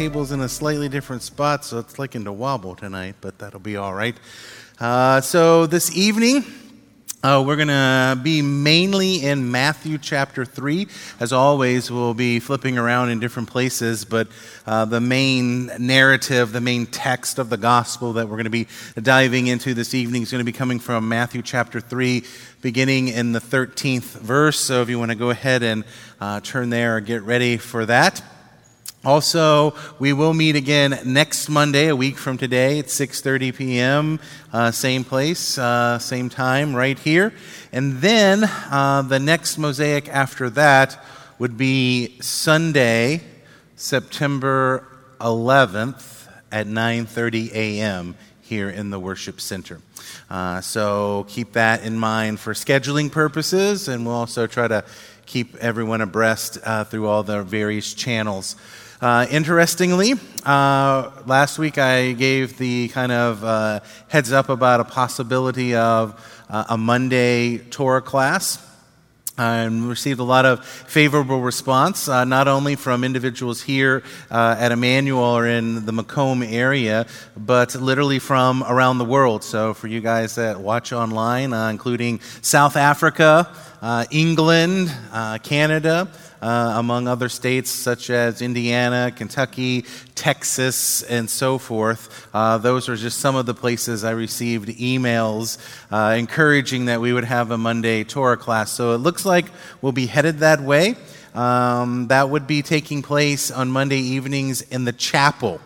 table's in a slightly different spot, so it's looking to wobble tonight, but that'll be all right. Uh, so this evening, uh, we're going to be mainly in Matthew chapter 3. As always, we'll be flipping around in different places, but uh, the main narrative, the main text of the gospel that we're going to be diving into this evening is going to be coming from Matthew chapter 3, beginning in the 13th verse. So if you want to go ahead and uh, turn there or get ready for that. Also, we will meet again next Monday, a week from today, at 6:30 p.m. Uh, same place, uh, same time, right here. And then uh, the next mosaic after that would be Sunday, September 11th at 9:30 a.m. here in the worship center. Uh, so keep that in mind for scheduling purposes, and we'll also try to keep everyone abreast uh, through all the various channels. Uh, interestingly, uh, last week I gave the kind of uh, heads up about a possibility of uh, a Monday Torah class. And received a lot of favorable response, uh, not only from individuals here uh, at Emmanuel or in the Macomb area, but literally from around the world. So, for you guys that watch online, including South Africa, England, Canada, uh, among other states such as Indiana, Kentucky, Texas, and so forth. Uh, those are just some of the places I received emails uh, encouraging that we would have a Monday Torah class. So it looks like we'll be headed that way. Um, that would be taking place on Monday evenings in the chapel.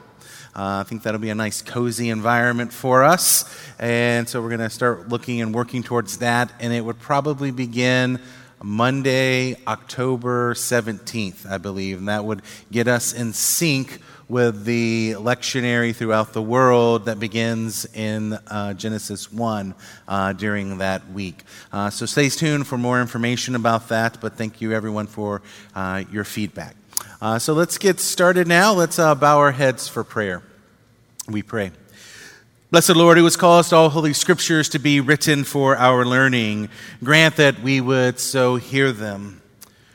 Uh, I think that'll be a nice, cozy environment for us. And so we're going to start looking and working towards that. And it would probably begin Monday, October 17th, I believe, and that would get us in sync with the lectionary throughout the world that begins in uh, Genesis 1 uh, during that week. Uh, so stay tuned for more information about that, but thank you everyone for uh, your feedback. Uh, so let's get started now. Let's uh, bow our heads for prayer. We pray. Blessed Lord, who has caused all holy scriptures to be written for our learning, grant that we would so hear them.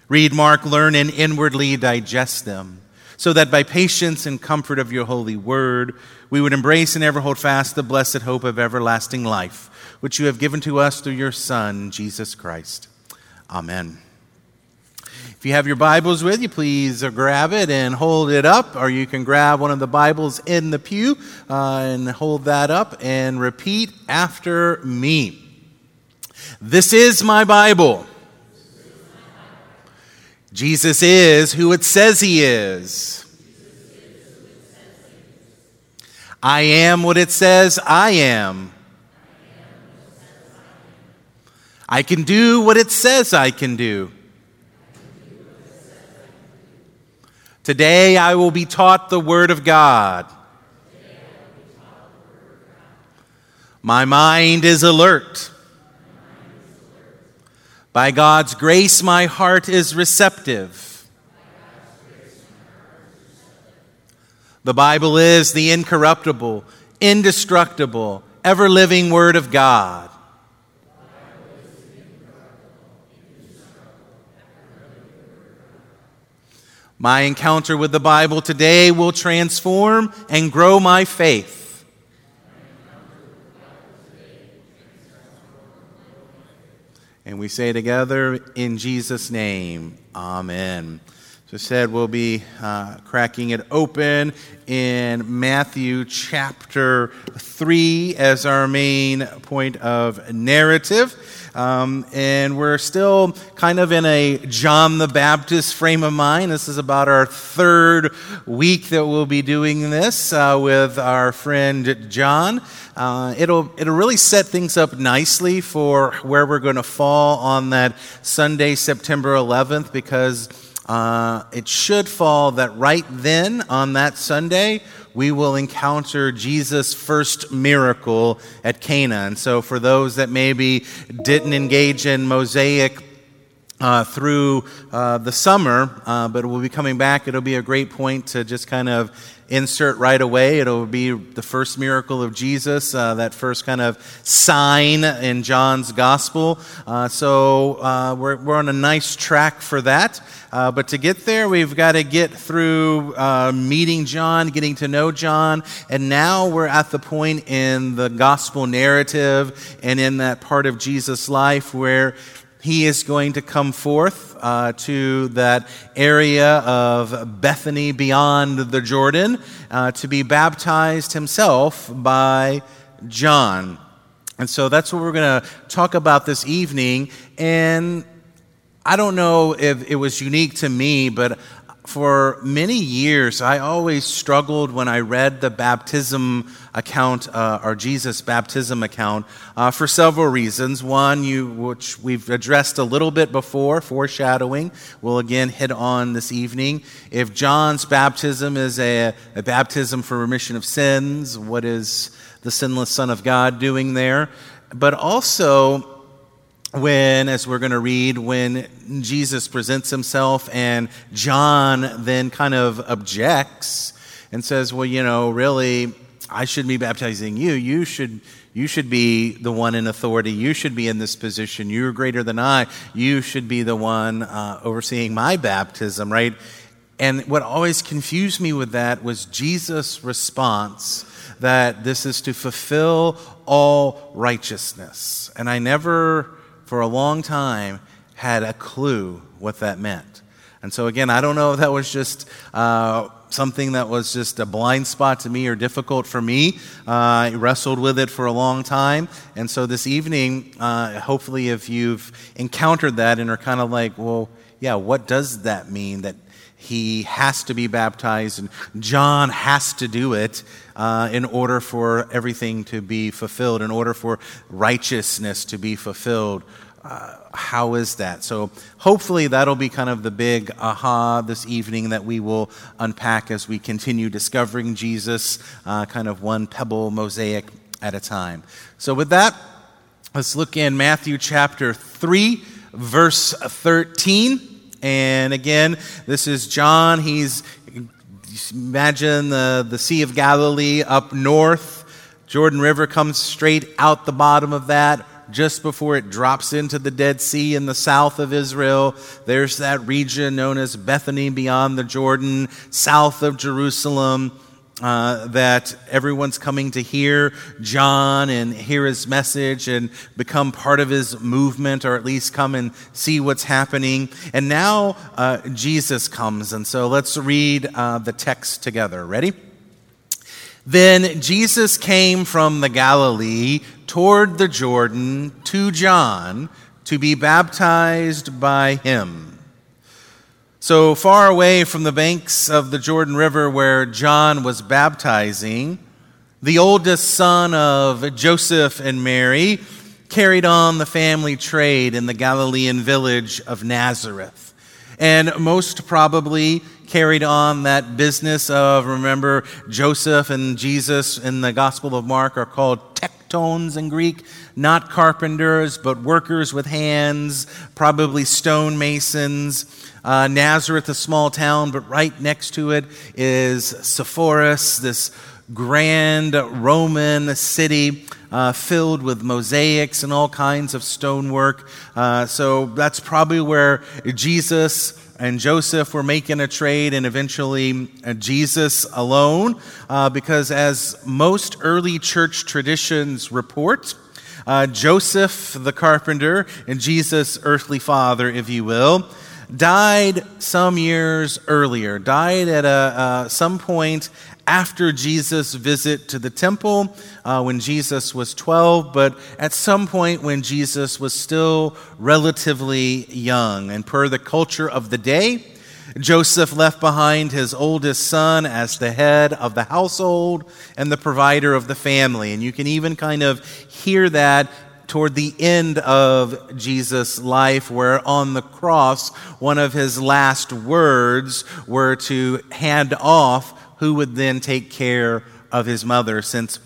Read, mark, learn, and inwardly digest them, so that by patience and comfort of your holy word, we would embrace and ever hold fast the blessed hope of everlasting life, which you have given to us through your Son, Jesus Christ. Amen. If you have your Bibles with you, please grab it and hold it up, or you can grab one of the Bibles in the pew uh, and hold that up and repeat after me. This is my Bible. Jesus is who it says he is. I am what it says I am. I can do what it says I can do. Today I will be taught the Word of God. My mind is alert. By God's grace, my heart is receptive. The Bible is the incorruptible, indestructible, ever living Word of God. My encounter with the Bible today will transform and grow my faith. And we say together, in Jesus' name, Amen. So, said we'll be uh, cracking it open in Matthew chapter 3 as our main point of narrative. Um, and we're still kind of in a John the Baptist frame of mind. This is about our third week that we'll be doing this uh, with our friend John. Uh, it'll, it'll really set things up nicely for where we're going to fall on that Sunday, September 11th, because uh, it should fall that right then on that Sunday, we will encounter Jesus' first miracle at Cana. And so, for those that maybe didn't engage in Mosaic uh, through uh, the summer, uh, but we'll be coming back. It'll be a great point to just kind of insert right away. It'll be the first miracle of Jesus, uh, that first kind of sign in John's gospel. Uh, so uh, we're, we're on a nice track for that. Uh, but to get there, we've got to get through uh, meeting John, getting to know John. And now we're at the point in the gospel narrative and in that part of Jesus' life where he is going to come forth uh, to that area of Bethany beyond the Jordan uh, to be baptized himself by John. And so that's what we're going to talk about this evening. And I don't know if it was unique to me, but for many years, I always struggled when I read the baptism account, uh, or Jesus' baptism account, uh, for several reasons. One, you, which we've addressed a little bit before, foreshadowing, we'll again hit on this evening. If John's baptism is a, a baptism for remission of sins, what is the sinless Son of God doing there? But also, when, as we're going to read, when Jesus presents himself and John then kind of objects and says, Well, you know, really, I shouldn't be baptizing you. You should, you should be the one in authority. You should be in this position. You're greater than I. You should be the one uh, overseeing my baptism, right? And what always confused me with that was Jesus' response that this is to fulfill all righteousness. And I never for a long time had a clue what that meant. And so, again, I don't know if that was just uh, something that was just a blind spot to me or difficult for me. Uh, I wrestled with it for a long time. And so, this evening, uh, hopefully, if you've encountered that and are kind of like, well, yeah, what does that mean? That he has to be baptized and John has to do it uh, in order for everything to be fulfilled, in order for righteousness to be fulfilled. Uh, how is that? So, hopefully, that'll be kind of the big aha this evening that we will unpack as we continue discovering Jesus, uh, kind of one pebble mosaic at a time. So, with that, let's look in Matthew chapter 3, verse 13. And again, this is John. He's, imagine the, the Sea of Galilee up north. Jordan River comes straight out the bottom of that, just before it drops into the Dead Sea in the south of Israel. There's that region known as Bethany beyond the Jordan, south of Jerusalem uh, that everyone's coming to hear John and hear his message and become part of his movement, or at least come and see what's happening. And now uh, Jesus comes. And so let's read uh, the text together. Ready? Then Jesus came from the Galilee toward the Jordan to John to be baptized by him. So far away from the banks of the Jordan River where John was baptizing, the oldest son of Joseph and Mary carried on the family trade in the Galilean village of Nazareth. And most probably carried on that business of, remember, Joseph and Jesus in the Gospel of Mark are called tektones in Greek, not carpenters, but workers with hands, probably stonemasons. Uh, Nazareth, a small town, but right next to it is Sepphoris, this grand Roman city uh, filled with mosaics and all kinds of stonework. Uh, so that's probably where Jesus and Joseph were making a trade, and eventually uh, Jesus alone, uh, because as most early church traditions report, uh, Joseph the carpenter and Jesus' earthly father, if you will, died some years earlier, died at a, uh, some point after Jesus' visit to the temple uh, when Jesus was 12, but at some point when Jesus was still relatively young. And per the culture of the day, Joseph left behind his oldest son as the head of the household and the provider of the family. And you can even kind of hear that toward the end of Jesus' life, where on the cross, one of his last words were to hand off who would then take care of his mother, since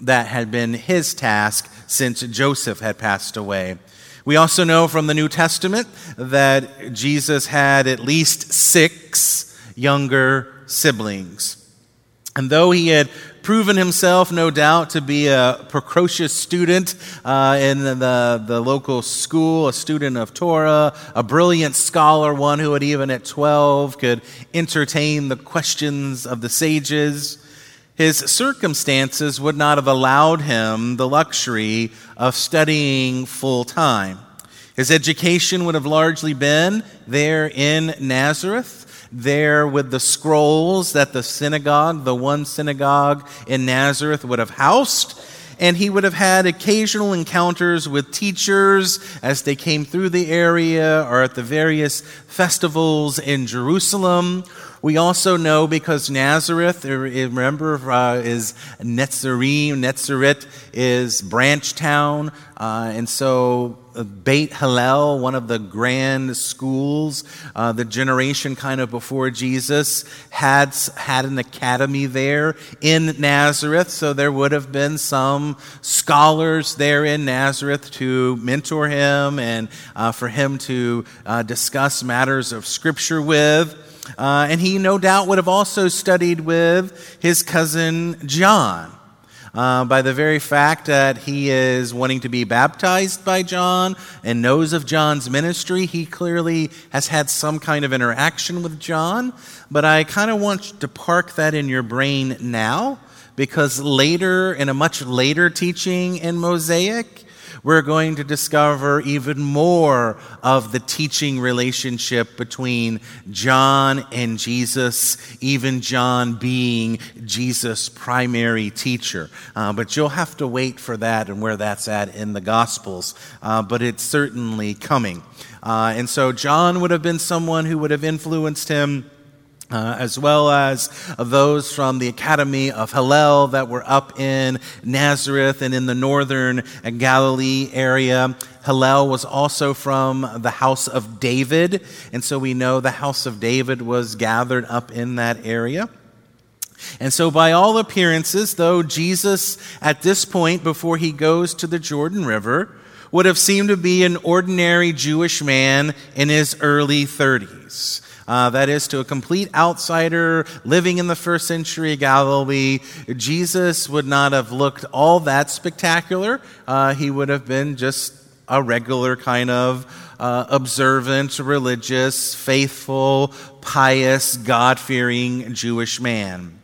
that had been his task since Joseph had passed away. We also know from the New Testament that Jesus had at least six younger siblings. And though he had proven himself, no doubt, to be a precocious student uh, in the, the local school, a student of Torah, a brilliant scholar, one who, had even at 12, could entertain the questions of the sages. His circumstances would not have allowed him the luxury of studying full time. His education would have largely been there in Nazareth there with the scrolls that the synagogue, the one synagogue in Nazareth, would have housed. And he would have had occasional encounters with teachers as they came through the area or at the various festivals in Jerusalem. We also know because Nazareth, er, remember, uh, is Netzarim, Netzarit is branch town. Uh, and so Beit Hillel, one of the grand schools, uh, the generation kind of before Jesus, had, had an academy there in Nazareth. So there would have been some scholars there in Nazareth to mentor him and uh, for him to uh, discuss matters of Scripture with. Uh, and he no doubt would have also studied with his cousin John uh, by the very fact that he is wanting to be baptized by John and knows of John's ministry. He clearly has had some kind of interaction with John, but I kind of want to park that in your brain now because later, in a much later teaching in Mosaic, we're going to discover even more of the teaching relationship between John and Jesus, even John being Jesus' primary teacher. Uh, but you'll have to wait for that and where that's at in the Gospels. Uh, but it's certainly coming. Uh, and so John would have been someone who would have influenced him uh, as well as those from the Academy of Hillel that were up in Nazareth and in the northern Galilee area. Hillel was also from the house of David, and so we know the house of David was gathered up in that area. And so, by all appearances, though Jesus, at this point, before he goes to the Jordan River, would have seemed to be an ordinary Jewish man in his early 30s. Uh, that is, to a complete outsider living in the first century Galilee, Jesus would not have looked all that spectacular. Uh, he would have been just a regular kind of uh, observant, religious, faithful, pious, God fearing Jewish man.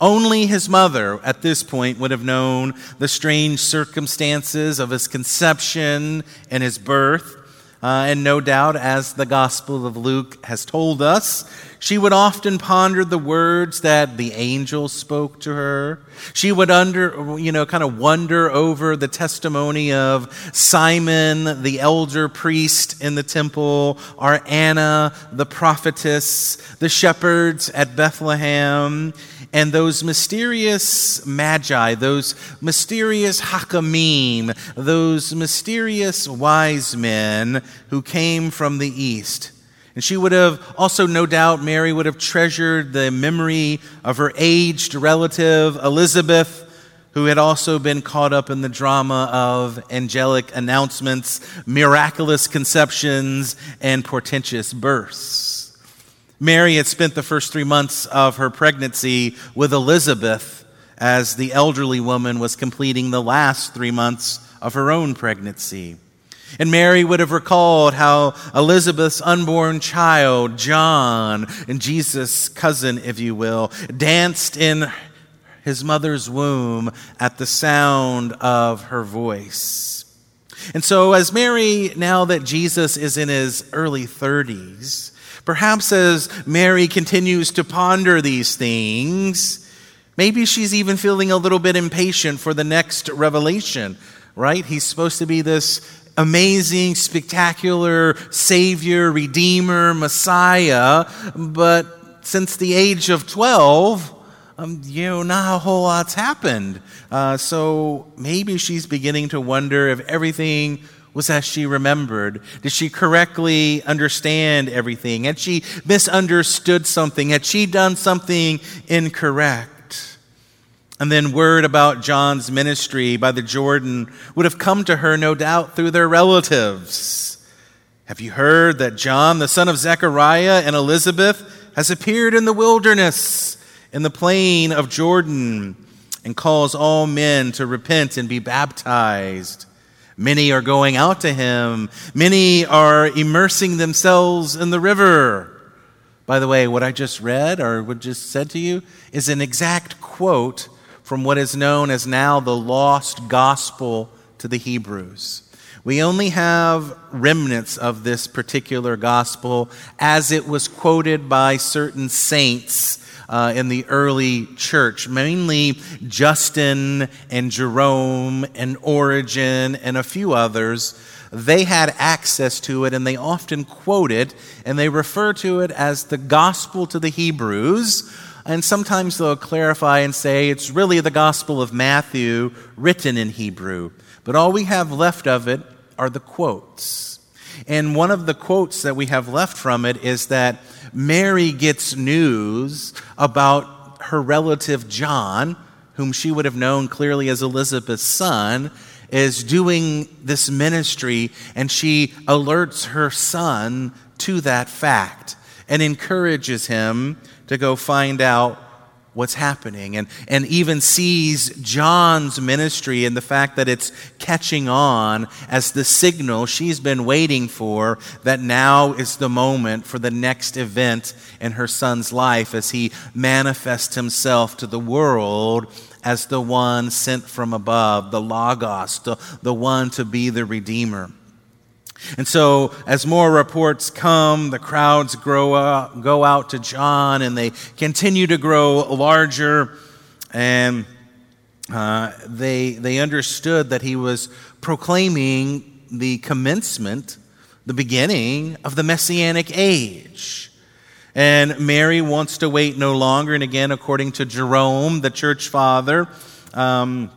Only his mother at this point would have known the strange circumstances of his conception and his birth. Uh, and no doubt, as the Gospel of Luke has told us, she would often ponder the words that the angel spoke to her. She would under, you know, kind of wonder over the testimony of Simon, the elder priest in the temple, or Anna, the prophetess, the shepherds at Bethlehem, and those mysterious magi, those mysterious hakamim, those mysterious wise men who came from the east. And she would have also, no doubt, Mary would have treasured the memory of her aged relative, Elizabeth, who had also been caught up in the drama of angelic announcements, miraculous conceptions, and portentous births. Mary had spent the first three months of her pregnancy with Elizabeth as the elderly woman was completing the last three months of her own pregnancy. And Mary would have recalled how Elizabeth's unborn child, John, and Jesus' cousin, if you will, danced in his mother's womb at the sound of her voice. And so, as Mary, now that Jesus is in his early 30s, Perhaps as Mary continues to ponder these things, maybe she's even feeling a little bit impatient for the next revelation, right? He's supposed to be this amazing, spectacular Savior, Redeemer, Messiah, but since the age of 12, um, you know, not a whole lot's happened. Uh, so maybe she's beginning to wonder if everything was as she remembered? Did she correctly understand everything? Had she misunderstood something? Had she done something incorrect? And then word about John's ministry by the Jordan would have come to her, no doubt, through their relatives. Have you heard that John, the son of Zechariah and Elizabeth, has appeared in the wilderness, in the plain of Jordan, and calls all men to repent and be baptized? Many are going out to him, many are immersing themselves in the river. By the way, what I just read or what just said to you is an exact quote from what is known as now the lost gospel to the Hebrews. We only have remnants of this particular gospel as it was quoted by certain saints uh, in the early church, mainly Justin and Jerome and Origen and a few others. They had access to it and they often quote it and they refer to it as the gospel to the Hebrews and sometimes they'll clarify and say it's really the Gospel of Matthew written in Hebrew. But all we have left of it are the quotes. And one of the quotes that we have left from it is that Mary gets news about her relative John, whom she would have known clearly as Elizabeth's son, is doing this ministry, and she alerts her son to that fact and encourages him to go find out what's happening and, and even sees John's ministry and the fact that it's catching on as the signal she's been waiting for that now is the moment for the next event in her son's life as he manifests himself to the world as the one sent from above, the Logos, the, the one to be the Redeemer. And so, as more reports come, the crowds grow up, go out to John and they continue to grow larger. And uh, they, they understood that he was proclaiming the commencement, the beginning of the Messianic age. And Mary wants to wait no longer. And again, according to Jerome, the church father, um,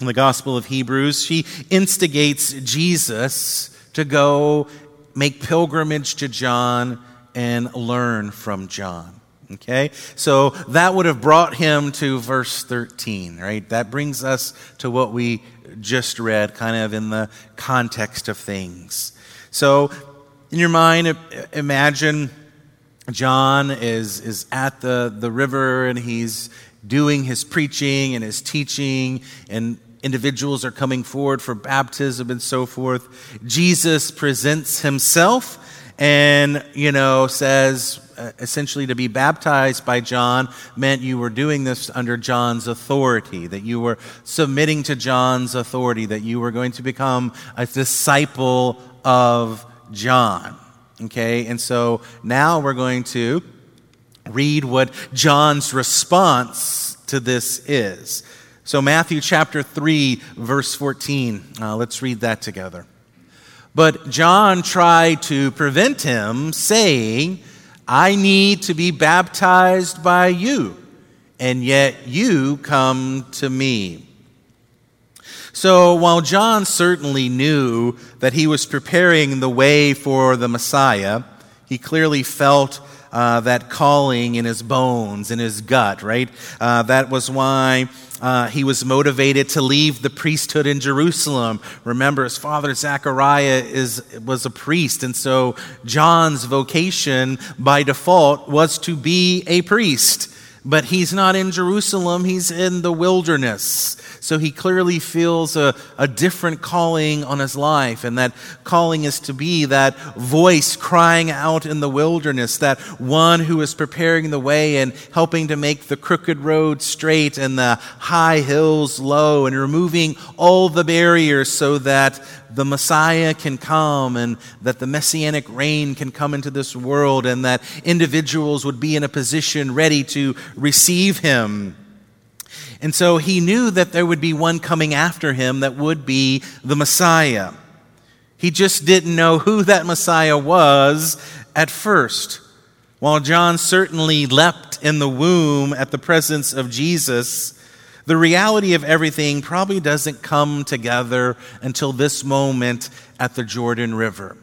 in the Gospel of Hebrews, she instigates Jesus to go make pilgrimage to John and learn from John. Okay? So that would have brought him to verse 13, right? That brings us to what we just read, kind of in the context of things. So, in your mind, imagine John is, is at the, the river and he's doing his preaching and his teaching, and individuals are coming forward for baptism and so forth. Jesus presents himself and, you know, says uh, essentially to be baptized by John meant you were doing this under John's authority, that you were submitting to John's authority, that you were going to become a disciple of John. Okay, and so now we're going to read what John's response to this is. So, Matthew chapter 3, verse 14. Uh, let's read that together. But John tried to prevent him, saying, I need to be baptized by you, and yet you come to me. So, while John certainly knew that he was preparing the way for the Messiah, he clearly felt uh, that calling in his bones, in his gut, right? Uh, that was why uh, he was motivated to leave the priesthood in Jerusalem. Remember, his father Zechariah is, was a priest, and so John's vocation by default was to be a priest. But he's not in Jerusalem, he's in the wilderness. So he clearly feels a, a different calling on his life. And that calling is to be that voice crying out in the wilderness, that one who is preparing the way and helping to make the crooked road straight and the high hills low and removing all the barriers so that the Messiah can come and that the messianic reign can come into this world and that individuals would be in a position ready to receive him. And so he knew that there would be one coming after him that would be the Messiah. He just didn't know who that Messiah was at first. While John certainly leapt in the womb at the presence of Jesus, the reality of everything probably doesn't come together until this moment at the Jordan River.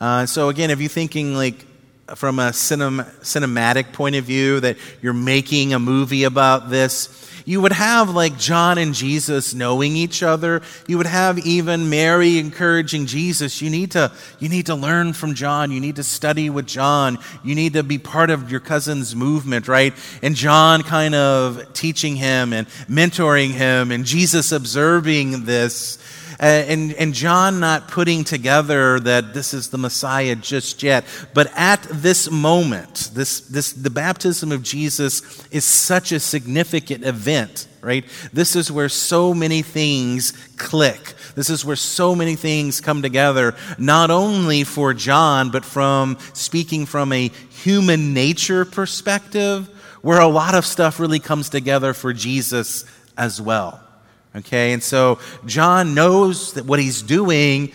Uh, so, again, if you're thinking like, from a cinem- cinematic point of view, that you're making a movie about this, you would have like John and Jesus knowing each other. You would have even Mary encouraging Jesus, you need to, you need to learn from John. You need to study with John. You need to be part of your cousin's movement, right? And John kind of teaching him and mentoring him, and Jesus observing this. Uh, and, and John not putting together that this is the Messiah just yet. But at this moment, this, this, the baptism of Jesus is such a significant event, right? This is where so many things click. This is where so many things come together, not only for John, but from speaking from a human nature perspective, where a lot of stuff really comes together for Jesus as well. Okay, and so John knows that what he's doing,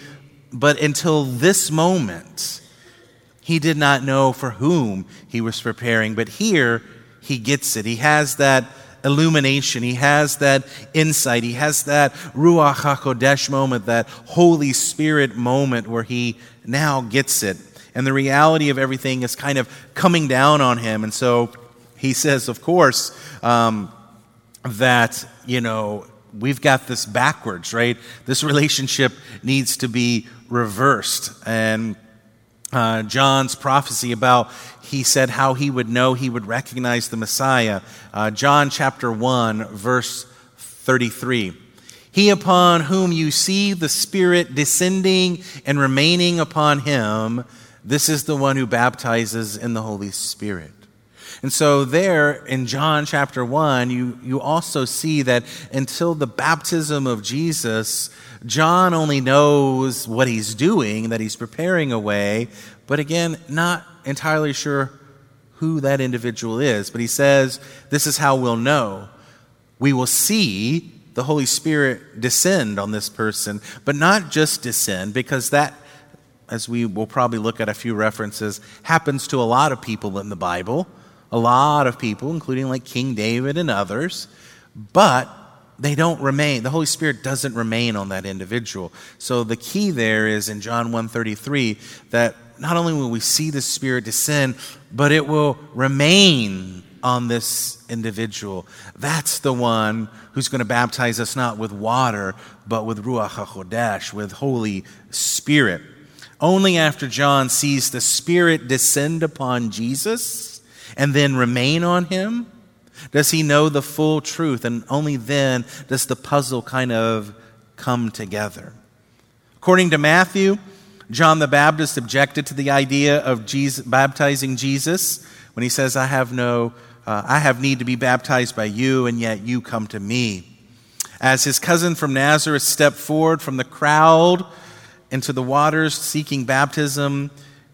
but until this moment, he did not know for whom he was preparing. But here, he gets it. He has that illumination. He has that insight. He has that Ruach HaKodesh moment, that Holy Spirit moment where he now gets it. And the reality of everything is kind of coming down on him. And so he says, of course, um, that, you know, we've got this backwards, right? This relationship needs to be reversed. And uh, John's prophecy about, he said how he would know he would recognize the Messiah. Uh, John chapter 1, verse 33. He upon whom you see the Spirit descending and remaining upon him, this is the one who baptizes in the Holy Spirit. And so, there in John chapter 1, you, you also see that until the baptism of Jesus, John only knows what he's doing, that he's preparing a way, but again, not entirely sure who that individual is. But he says, This is how we'll know. We will see the Holy Spirit descend on this person, but not just descend, because that as we will probably look at a few references, happens to a lot of people in the Bible a lot of people, including like King David and others, but they don't remain. The Holy Spirit doesn't remain on that individual. So the key there is in John 1:33 that not only will we see the Spirit descend, but it will remain on this individual. That's the one who's going to baptize us not with water, but with Ruach HaKodesh, with Holy Spirit. Only after John sees the Spirit descend upon Jesus and then remain on him? Does he know the full truth? And only then does the puzzle kind of come together. According to Matthew, John the Baptist objected to the idea of Jesus, baptizing Jesus when he says, I have no, uh, I have need to be baptized by you, and yet you come to me. As his cousin from Nazareth stepped forward from the crowd into the waters seeking baptism,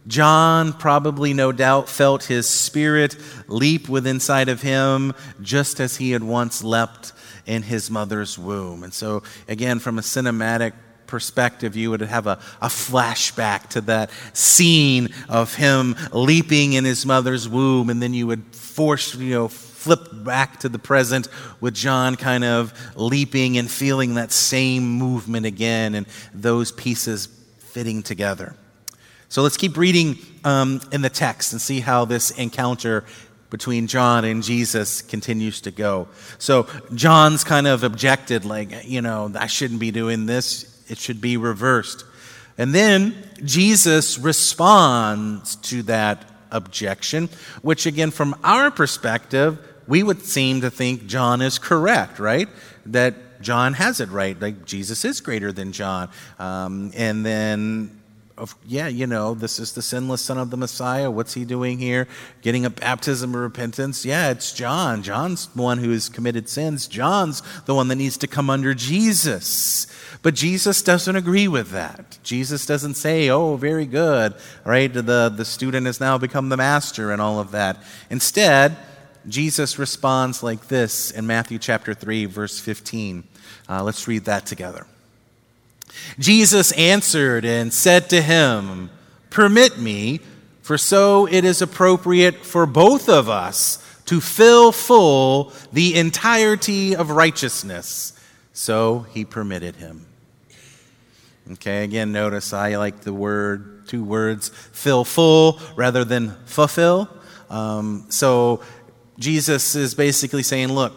John probably, no doubt, felt his spirit leap within inside of him just as he had once leapt in his mother's womb. And so, again, from a cinematic perspective, you would have a, a flashback to that scene of him leaping in his mother's womb, and then you would force, you know, flip back to the present with John kind of leaping and feeling that same movement again, and those pieces fitting together. So let's keep reading um, in the text and see how this encounter between John and Jesus continues to go. So John's kind of objected, like, you know, I shouldn't be doing this, it should be reversed. And then Jesus responds to that objection, which, again, from our perspective, we would seem to think John is correct, right? That John has it right. Like Jesus is greater than John. Um, and then of yeah, you know, this is the sinless son of the Messiah. What's he doing here? Getting a baptism of repentance? Yeah, it's John. John's the one who has committed sins. John's the one that needs to come under Jesus. But Jesus doesn't agree with that. Jesus doesn't say, "Oh, very good." Right? The the student has now become the master and all of that. Instead, Jesus responds like this in Matthew chapter 3 verse 15. Uh, let's read that together. Jesus answered and said to him, Permit me, for so it is appropriate for both of us to fill full the entirety of righteousness. So he permitted him. Okay, again, notice I like the word, two words, fill full rather than fulfill. Um, so Jesus is basically saying, look,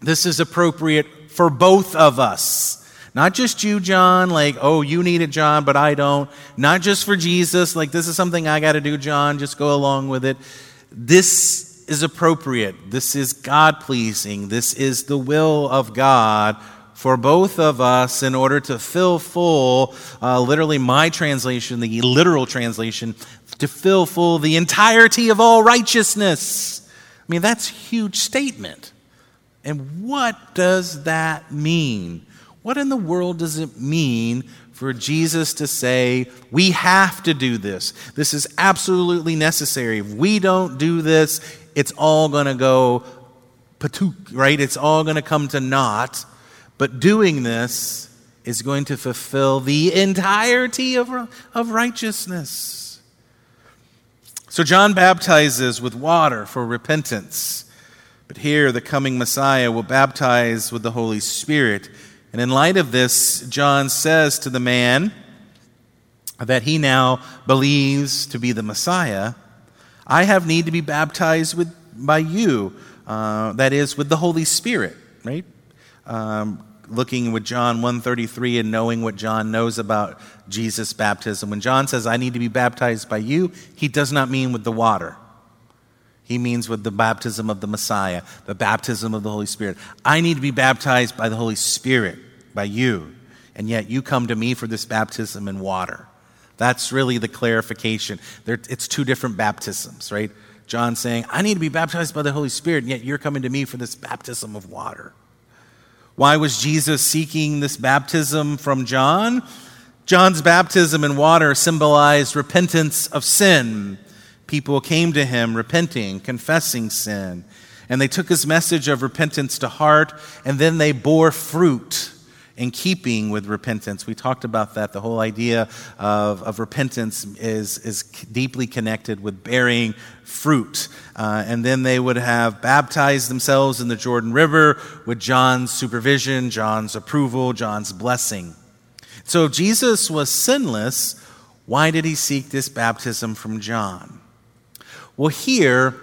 this is appropriate for both of us. Not just you, John, like, oh, you need it, John, but I don't. Not just for Jesus, like, this is something I got to do, John, just go along with it. This is appropriate. This is God pleasing. This is the will of God for both of us in order to fill full, uh, literally, my translation, the literal translation, to fill full the entirety of all righteousness. I mean, that's a huge statement. And what does that mean? What in the world does it mean for Jesus to say, we have to do this? This is absolutely necessary. If we don't do this, it's all going to go patook, right? It's all going to come to naught. But doing this is going to fulfill the entirety of, of righteousness. So John baptizes with water for repentance. But here, the coming Messiah will baptize with the Holy Spirit. And in light of this, John says to the man that he now believes to be the Messiah, I have need to be baptized with, by you, uh, that is, with the Holy Spirit, right? Um, looking with John 133 and knowing what John knows about Jesus' baptism. When John says, I need to be baptized by you, he does not mean with the water. He means with the baptism of the Messiah, the baptism of the Holy Spirit. I need to be baptized by the Holy Spirit, by you. And yet you come to me for this baptism in water. That's really the clarification. There, it's two different baptisms, right? John saying, I need to be baptized by the Holy Spirit, and yet you're coming to me for this baptism of water. Why was Jesus seeking this baptism from John? John's baptism in water symbolized repentance of sin people came to him repenting, confessing sin. And they took his message of repentance to heart, and then they bore fruit in keeping with repentance. We talked about that. The whole idea of, of repentance is, is deeply connected with bearing fruit. Uh, and then they would have baptized themselves in the Jordan River with John's supervision, John's approval, John's blessing. So if Jesus was sinless, why did he seek this baptism from John? Well, here,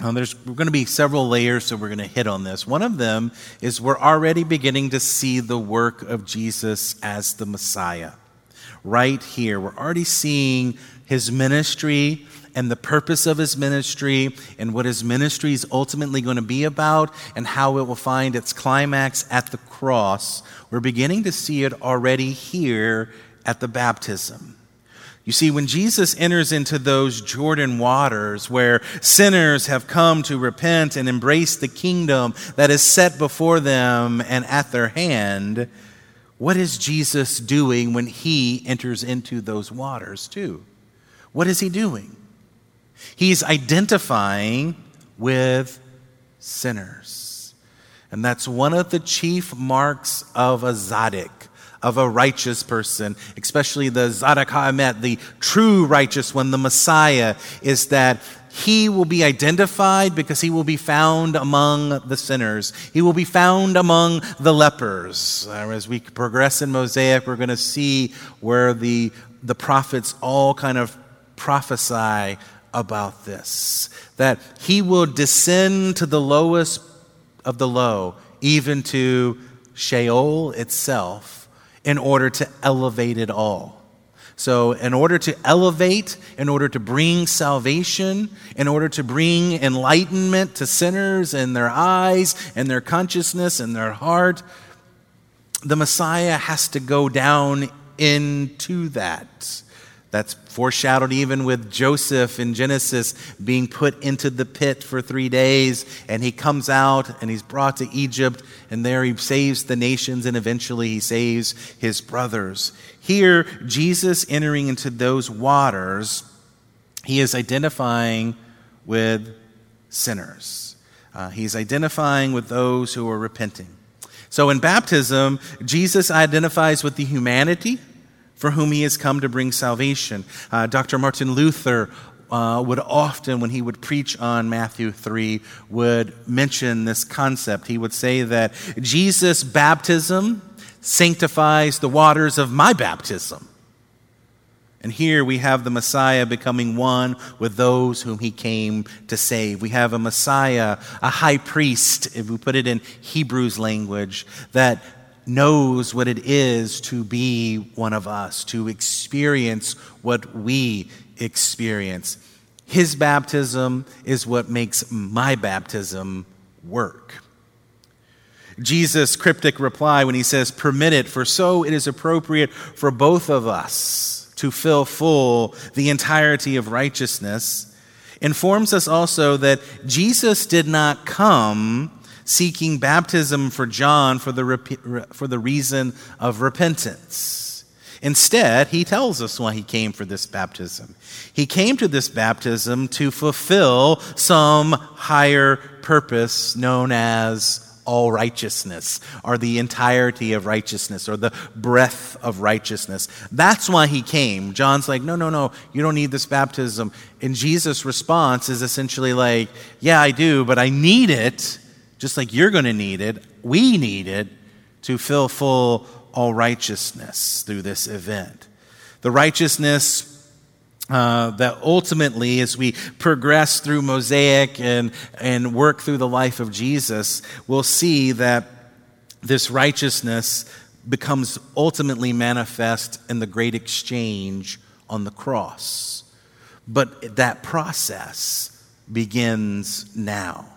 um, there's going to be several layers, so we're going to hit on this. One of them is we're already beginning to see the work of Jesus as the Messiah. Right here, we're already seeing his ministry and the purpose of his ministry and what his ministry is ultimately going to be about and how it will find its climax at the cross. We're beginning to see it already here at the baptism. You see, when Jesus enters into those Jordan waters where sinners have come to repent and embrace the kingdom that is set before them and at their hand, what is Jesus doing when he enters into those waters, too? What is he doing? He's identifying with sinners. And that's one of the chief marks of a tzaddik of a righteous person, especially the Tzaddik HaEmet, the true righteous one, the Messiah, is that he will be identified because he will be found among the sinners. He will be found among the lepers. As we progress in Mosaic, we're going to see where the, the prophets all kind of prophesy about this that he will descend to the lowest of the low, even to Sheol itself in order to elevate it all. So, in order to elevate, in order to bring salvation, in order to bring enlightenment to sinners in their eyes and their consciousness and their heart, the Messiah has to go down into that. That's foreshadowed even with Joseph in Genesis being put into the pit for three days, and he comes out and he's brought to Egypt, and there he saves the nations, and eventually he saves his brothers. Here, Jesus entering into those waters, he is identifying with sinners. Uh, he's identifying with those who are repenting. So in baptism, Jesus identifies with the humanity for whom he has come to bring salvation. Uh, Dr. Martin Luther uh, would often, when he would preach on Matthew 3, would mention this concept. He would say that Jesus' baptism sanctifies the waters of my baptism. And here we have the Messiah becoming one with those whom he came to save. We have a Messiah, a high priest, if we put it in Hebrews language, that knows what it is to be one of us, to experience what we experience. His baptism is what makes my baptism work. Jesus' cryptic reply when he says, Permit it, for so it is appropriate for both of us to fill full the entirety of righteousness, informs us also that Jesus did not come seeking baptism for John for the, for the reason of repentance. Instead, he tells us why he came for this baptism. He came to this baptism to fulfill some higher purpose known as all righteousness, or the entirety of righteousness, or the breadth of righteousness. That's why he came. John's like, no, no, no, you don't need this baptism. And Jesus' response is essentially like, yeah, I do, but I need it, just like you're going to need it. We need it to fill full all righteousness through this event. The righteousness uh, that ultimately, as we progress through Mosaic and, and work through the life of Jesus, we'll see that this righteousness becomes ultimately manifest in the great exchange on the cross. But that process begins now.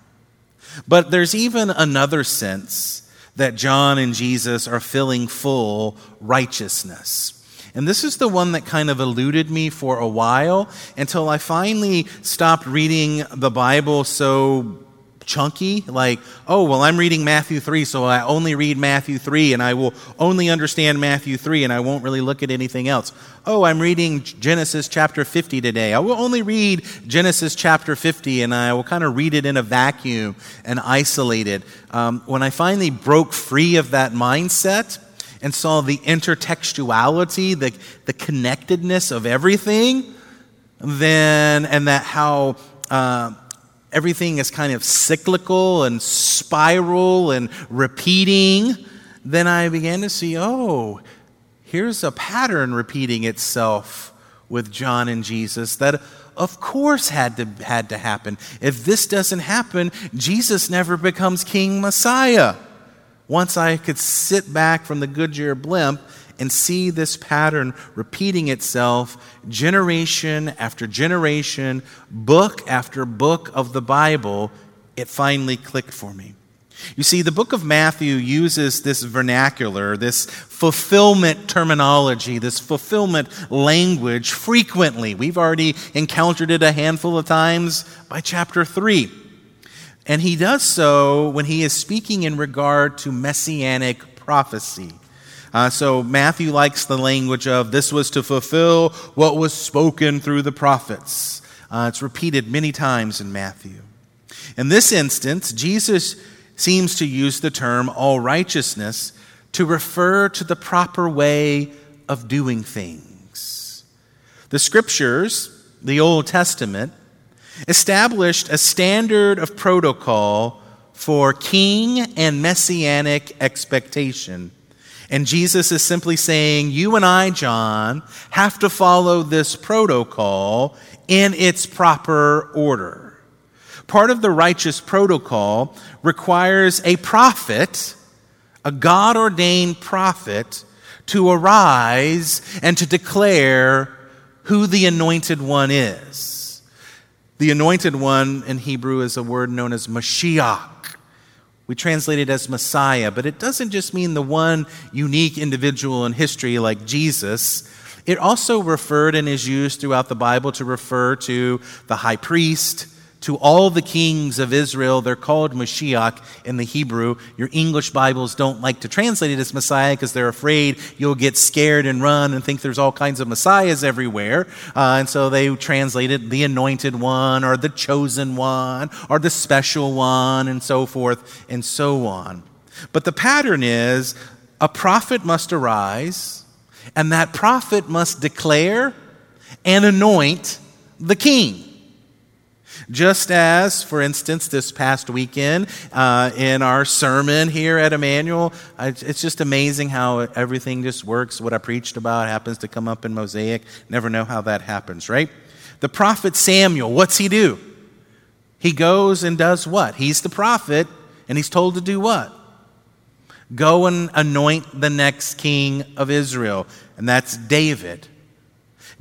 But there's even another sense that John and Jesus are filling full righteousness. And this is the one that kind of eluded me for a while until I finally stopped reading the Bible so chunky. Like, oh, well, I'm reading Matthew 3, so I only read Matthew 3 and I will only understand Matthew 3 and I won't really look at anything else. Oh, I'm reading Genesis chapter 50 today. I will only read Genesis chapter 50 and I will kind of read it in a vacuum and isolate it. Um, when I finally broke free of that mindset, and saw the intertextuality, the, the connectedness of everything, then, and that how uh, everything is kind of cyclical and spiral and repeating, then I began to see, oh, here's a pattern repeating itself with John and Jesus that of course had to had to happen. If this doesn't happen, Jesus never becomes king messiah once I could sit back from the Goodyear blimp and see this pattern repeating itself generation after generation, book after book of the Bible, it finally clicked for me. You see, the book of Matthew uses this vernacular, this fulfillment terminology, this fulfillment language frequently. We've already encountered it a handful of times by chapter 3. And he does so when he is speaking in regard to messianic prophecy. Uh, so Matthew likes the language of this was to fulfill what was spoken through the prophets. Uh, it's repeated many times in Matthew. In this instance, Jesus seems to use the term all righteousness to refer to the proper way of doing things. The scriptures, the Old Testament, established a standard of protocol for king and messianic expectation. And Jesus is simply saying, You and I, John, have to follow this protocol in its proper order. Part of the righteous protocol requires a prophet, a God ordained prophet, to arise and to declare who the anointed one is. The anointed one in Hebrew is a word known as Mashiach. We translate it as Messiah, but it doesn't just mean the one unique individual in history like Jesus. It also referred and is used throughout the Bible to refer to the high priest, to all the kings of Israel. They're called Mashiach in the Hebrew. Your English Bibles don't like to translate it as Messiah because they're afraid you'll get scared and run and think there's all kinds of Messiahs everywhere. Uh, and so they translate it the anointed one or the chosen one or the special one and so forth and so on. But the pattern is a prophet must arise, and that prophet must declare and anoint the king. Just as, for instance, this past weekend uh, in our sermon here at Emmanuel, it's just amazing how everything just works. What I preached about happens to come up in Mosaic. Never know how that happens, right? The prophet Samuel, what's he do? He goes and does what? He's the prophet, and he's told to do what? Go and anoint the next king of Israel, and that's David.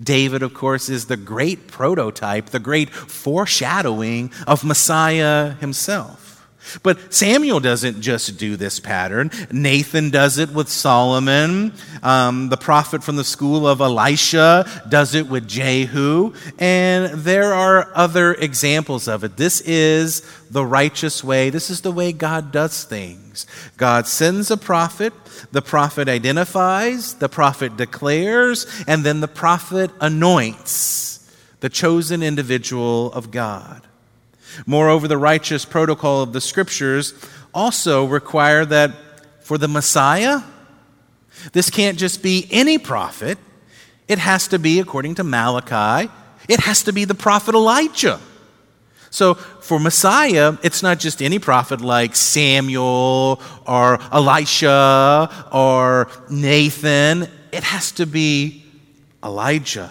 David, of course, is the great prototype, the great foreshadowing of Messiah himself. But Samuel doesn't just do this pattern. Nathan does it with Solomon. Um, the prophet from the school of Elisha does it with Jehu. And there are other examples of it. This is the righteous way. This is the way God does things. God sends a prophet the prophet identifies, the prophet declares, and then the prophet anoints the chosen individual of God. Moreover, the righteous protocol of the scriptures also require that for the Messiah, this can't just be any prophet. It has to be, according to Malachi, it has to be the prophet Elijah. So for Messiah, it's not just any prophet like Samuel or Elisha or Nathan. It has to be Elijah.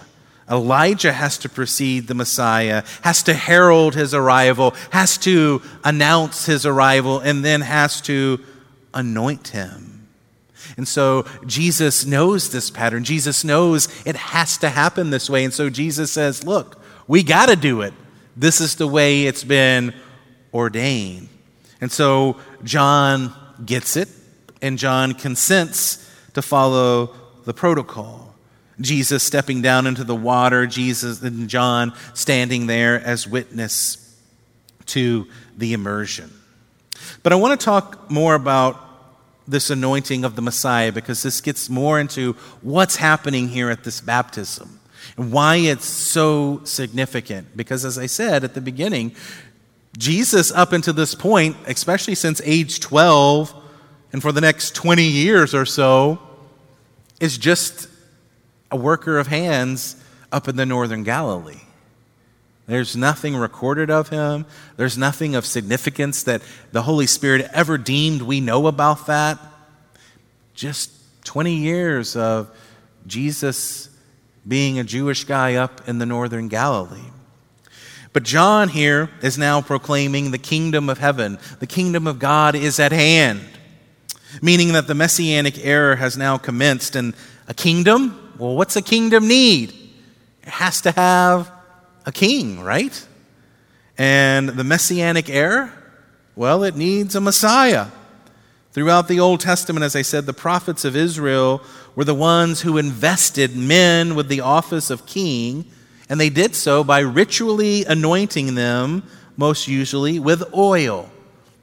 Elijah has to precede the Messiah, has to herald his arrival, has to announce his arrival, and then has to anoint him. And so Jesus knows this pattern. Jesus knows it has to happen this way. And so Jesus says, Look, we got to do it. This is the way it's been ordained. And so John gets it, and John consents to follow the protocol. Jesus stepping down into the water, Jesus and John standing there as witness to the immersion. But I want to talk more about this anointing of the Messiah because this gets more into what's happening here at this baptism and why it's so significant. Because, as I said at the beginning, Jesus, up until this point, especially since age 12 and for the next 20 years or so, is just a worker of hands up in the northern Galilee. There's nothing recorded of him. There's nothing of significance that the Holy Spirit ever deemed we know about that. Just 20 years of Jesus being a Jewish guy up in the northern Galilee. But John here is now proclaiming the kingdom of heaven. The kingdom of God is at hand, meaning that the messianic era has now commenced. And a kingdom, well, what's a kingdom need? It has to have a king, right? And the messianic heir? well, it needs a Messiah. Throughout the Old Testament, as I said, the prophets of Israel were the ones who invested men with the office of king, and they did so by ritually anointing them, most usually with oil.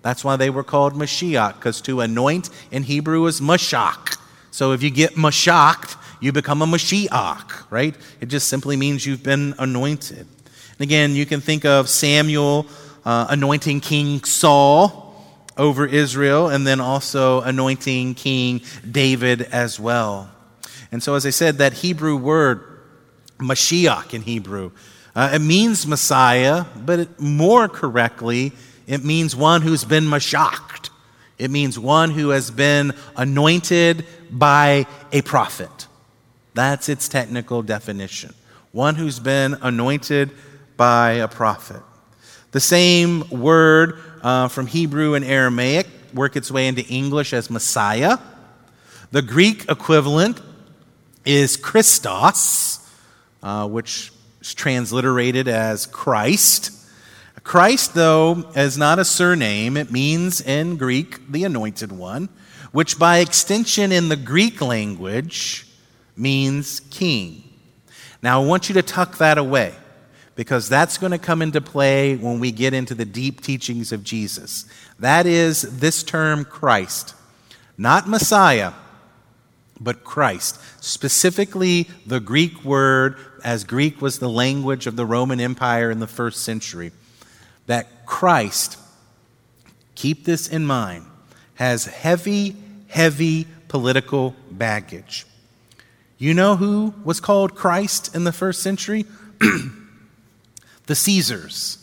That's why they were called Mashiach, because to anoint in Hebrew is mashach. So if you get mashached, you become a Mashiach, right? It just simply means you've been anointed. And again, you can think of Samuel uh, anointing King Saul over Israel and then also anointing King David as well. And so, as I said, that Hebrew word, Mashiach in Hebrew, uh, it means Messiah, but it, more correctly, it means one who's been mashached. It means one who has been anointed by a prophet. That's its technical definition. One who's been anointed by a prophet. The same word uh, from Hebrew and Aramaic work its way into English as Messiah. The Greek equivalent is Christos, uh, which is transliterated as Christ. Christ, though, is not a surname. It means in Greek the anointed one, which by extension in the Greek language means king. Now, I want you to tuck that away because that's going to come into play when we get into the deep teachings of Jesus. That is this term Christ, not Messiah, but Christ. Specifically, the Greek word, as Greek was the language of the Roman Empire in the first century, that Christ, keep this in mind, has heavy, heavy political baggage. You know who was called Christ in the first century? the Caesars.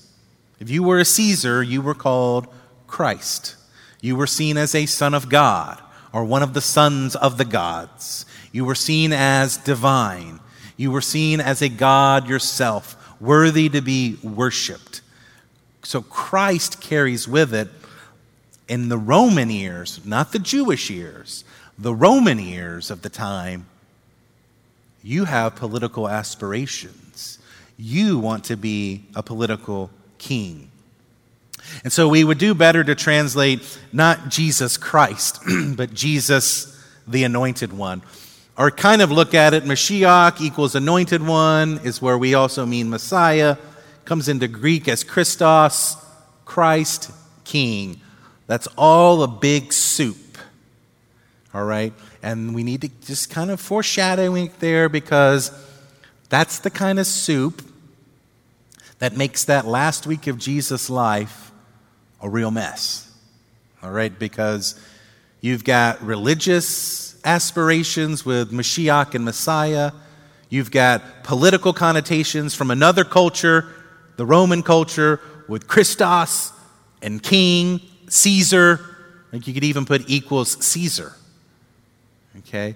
If you were a Caesar, you were called Christ. You were seen as a son of God or one of the sons of the gods. You were seen as divine. You were seen as a God yourself, worthy to be worshiped. So Christ carries with it in the Roman ears, not the Jewish ears, the Roman ears of the time, you have political aspirations. You want to be a political king. And so we would do better to translate not Jesus Christ, but Jesus the anointed one. Or kind of look at it Mashiach equals anointed one is where we also mean Messiah. Comes into Greek as Christos, Christ, King. That's all a big soup. All right? And we need to just kind of foreshadowing there because that's the kind of soup that makes that last week of Jesus' life a real mess. All right? Because you've got religious aspirations with Mashiach and Messiah. You've got political connotations from another culture, the Roman culture, with Christos and king, Caesar. Like you could even put equals Caesar. Okay?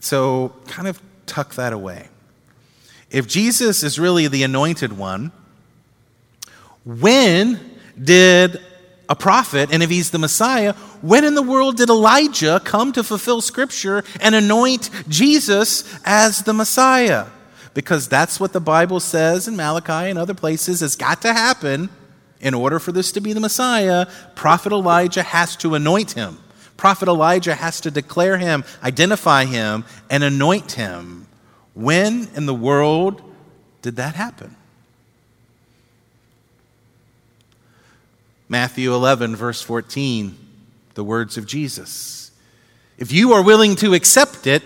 So kind of tuck that away. If Jesus is really the anointed one, when did a prophet, and if he's the Messiah, when in the world did Elijah come to fulfill Scripture and anoint Jesus as the Messiah? Because that's what the Bible says in Malachi and other places has got to happen in order for this to be the Messiah. Prophet Elijah has to anoint him. Prophet Elijah has to declare him, identify him, and anoint him. When in the world did that happen? Matthew 11, verse 14, the words of Jesus. If you are willing to accept it,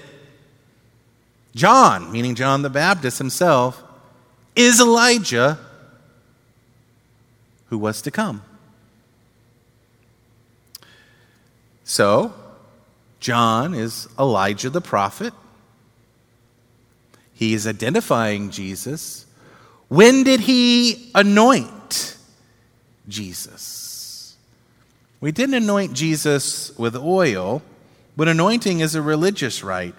John, meaning John the Baptist himself, is Elijah who was to come. So, John is Elijah the prophet. He is identifying Jesus. When did he anoint Jesus? We didn't anoint Jesus with oil, but anointing is a religious rite.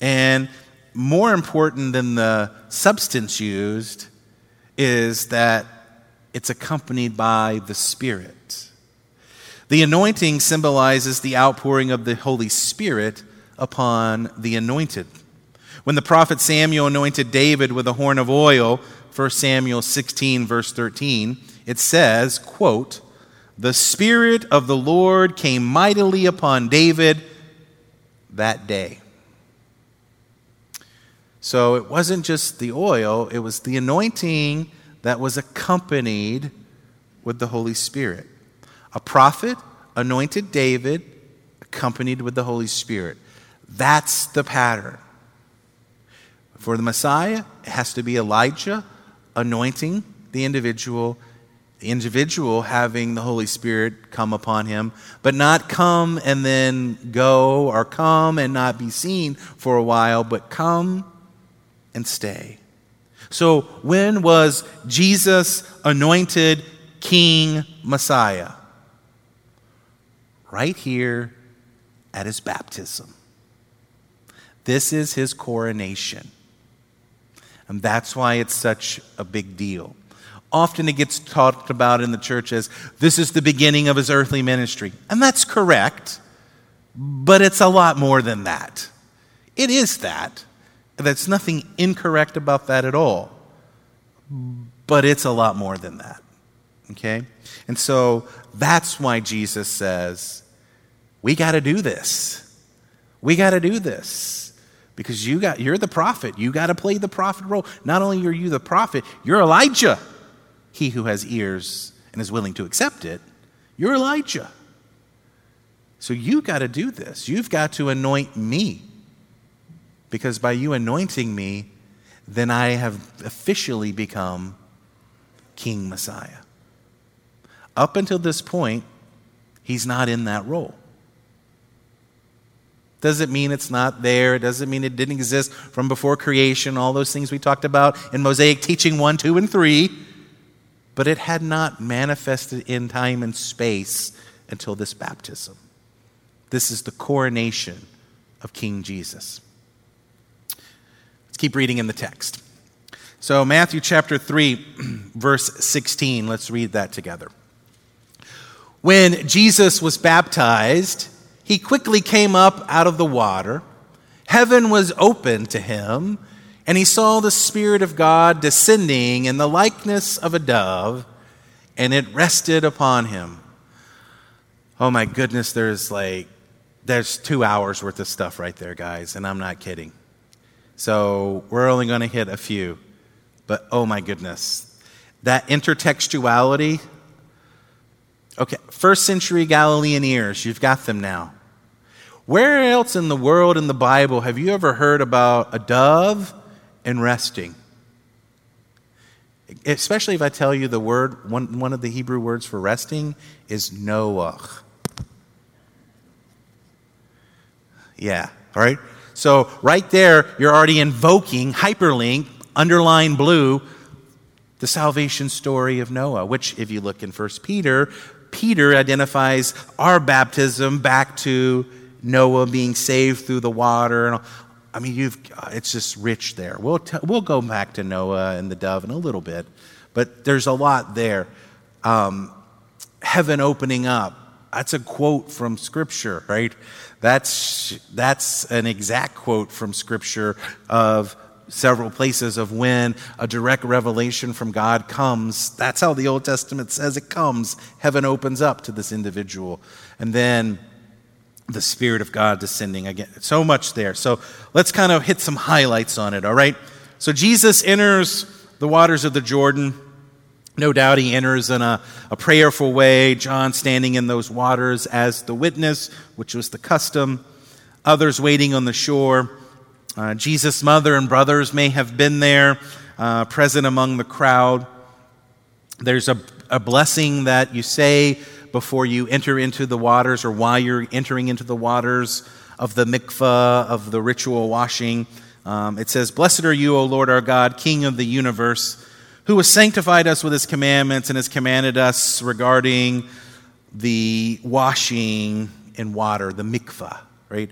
And more important than the substance used is that it's accompanied by the Spirit. The anointing symbolizes the outpouring of the Holy Spirit upon the anointed. When the prophet Samuel anointed David with a horn of oil, 1 Samuel 16 verse 13, it says, quote, "The spirit of the Lord came mightily upon David that day." So it wasn't just the oil, it was the anointing that was accompanied with the Holy Spirit. A prophet anointed David, accompanied with the Holy Spirit. That's the pattern. For the Messiah, it has to be Elijah anointing the individual, the individual having the Holy Spirit come upon him, but not come and then go, or come and not be seen for a while, but come and stay. So, when was Jesus anointed King Messiah? Right here at his baptism. This is his coronation. And that's why it's such a big deal. Often it gets talked about in the church as this is the beginning of his earthly ministry. And that's correct, but it's a lot more than that. It is that. There's nothing incorrect about that at all. But it's a lot more than that. Okay? And so that's why Jesus says, we got to do this. We got to do this. Because you got you're the prophet. You got to play the prophet role. Not only are you the prophet, you're Elijah. He who has ears and is willing to accept it, you're Elijah. So you got to do this. You've got to anoint me. Because by you anointing me, then I have officially become King Messiah. Up until this point, he's not in that role. Doesn't mean it's not there. It doesn't mean it didn't exist from before creation, all those things we talked about in Mosaic teaching 1, 2, and 3. but it had not manifested in time and space until this baptism. This is the coronation of King Jesus. Let's keep reading in the text. So, Matthew chapter 3, verse 16, let's read that together. When Jesus was baptized, he quickly came up out of the water. Heaven was open to him, and he saw the Spirit of God descending in the likeness of a dove, and it rested upon him. Oh my goodness, there's like, there's two hours worth of stuff right there, guys, and I'm not kidding. So we're only going to hit a few, but oh my goodness. That intertextuality, Okay, first century Galilean ears, you've got them now. Where else in the world in the Bible have you ever heard about a dove and resting? Especially if I tell you the word, one, one of the Hebrew words for resting is Noah. Yeah, all right? So, right there, you're already invoking hyperlink, underline blue, the salvation story of Noah, which, if you look in 1 Peter, Peter identifies our baptism back to Noah being saved through the water. and I mean, you've, it's just rich there. We'll, t- we'll go back to Noah and the dove in a little bit, but there's a lot there. Um, heaven opening up. That's a quote from Scripture, right? That's, that's an exact quote from Scripture of several places of when a direct revelation from God comes. That's how the Old Testament says it comes. Heaven opens up to this individual. And then the Spirit of God descending again. So much there. So let's kind of hit some highlights on it, all right? So Jesus enters the waters of the Jordan. No doubt he enters in a, a prayerful way. John standing in those waters as the witness, which was the custom. Others waiting on the shore. Uh, Jesus' mother and brothers may have been there, uh, present among the crowd. There's a, a blessing that you say before you enter into the waters or while you're entering into the waters of the mikvah, of the ritual washing. Um, it says, Blessed are you, O Lord our God, King of the universe, who has sanctified us with his commandments and has commanded us regarding the washing in water, the mikvah, right?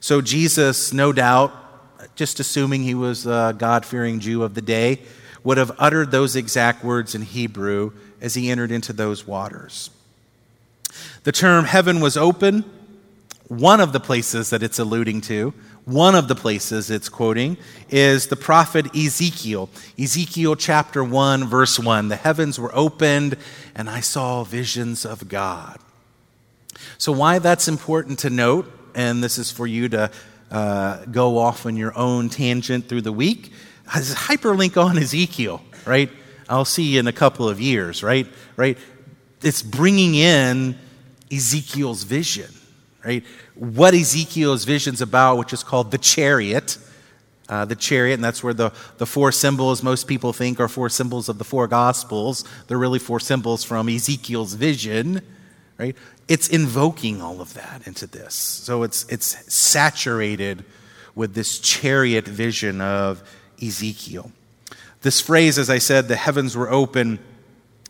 So Jesus, no doubt, just assuming he was a God fearing Jew of the day, would have uttered those exact words in Hebrew as he entered into those waters. The term heaven was open, one of the places that it's alluding to, one of the places it's quoting is the prophet Ezekiel. Ezekiel chapter 1, verse 1. The heavens were opened, and I saw visions of God. So, why that's important to note, and this is for you to uh, go off on your own tangent through the week, has hyperlink on Ezekiel, right? I'll see you in a couple of years, right? Right? It's bringing in Ezekiel's vision, right? What Ezekiel's vision's about, which is called the chariot. Uh, the chariot, and that's where the, the four symbols most people think are four symbols of the four gospels. They're really four symbols from Ezekiel's vision, right? it's invoking all of that into this. So it's, it's saturated with this chariot vision of Ezekiel. This phrase, as I said, the heavens were open,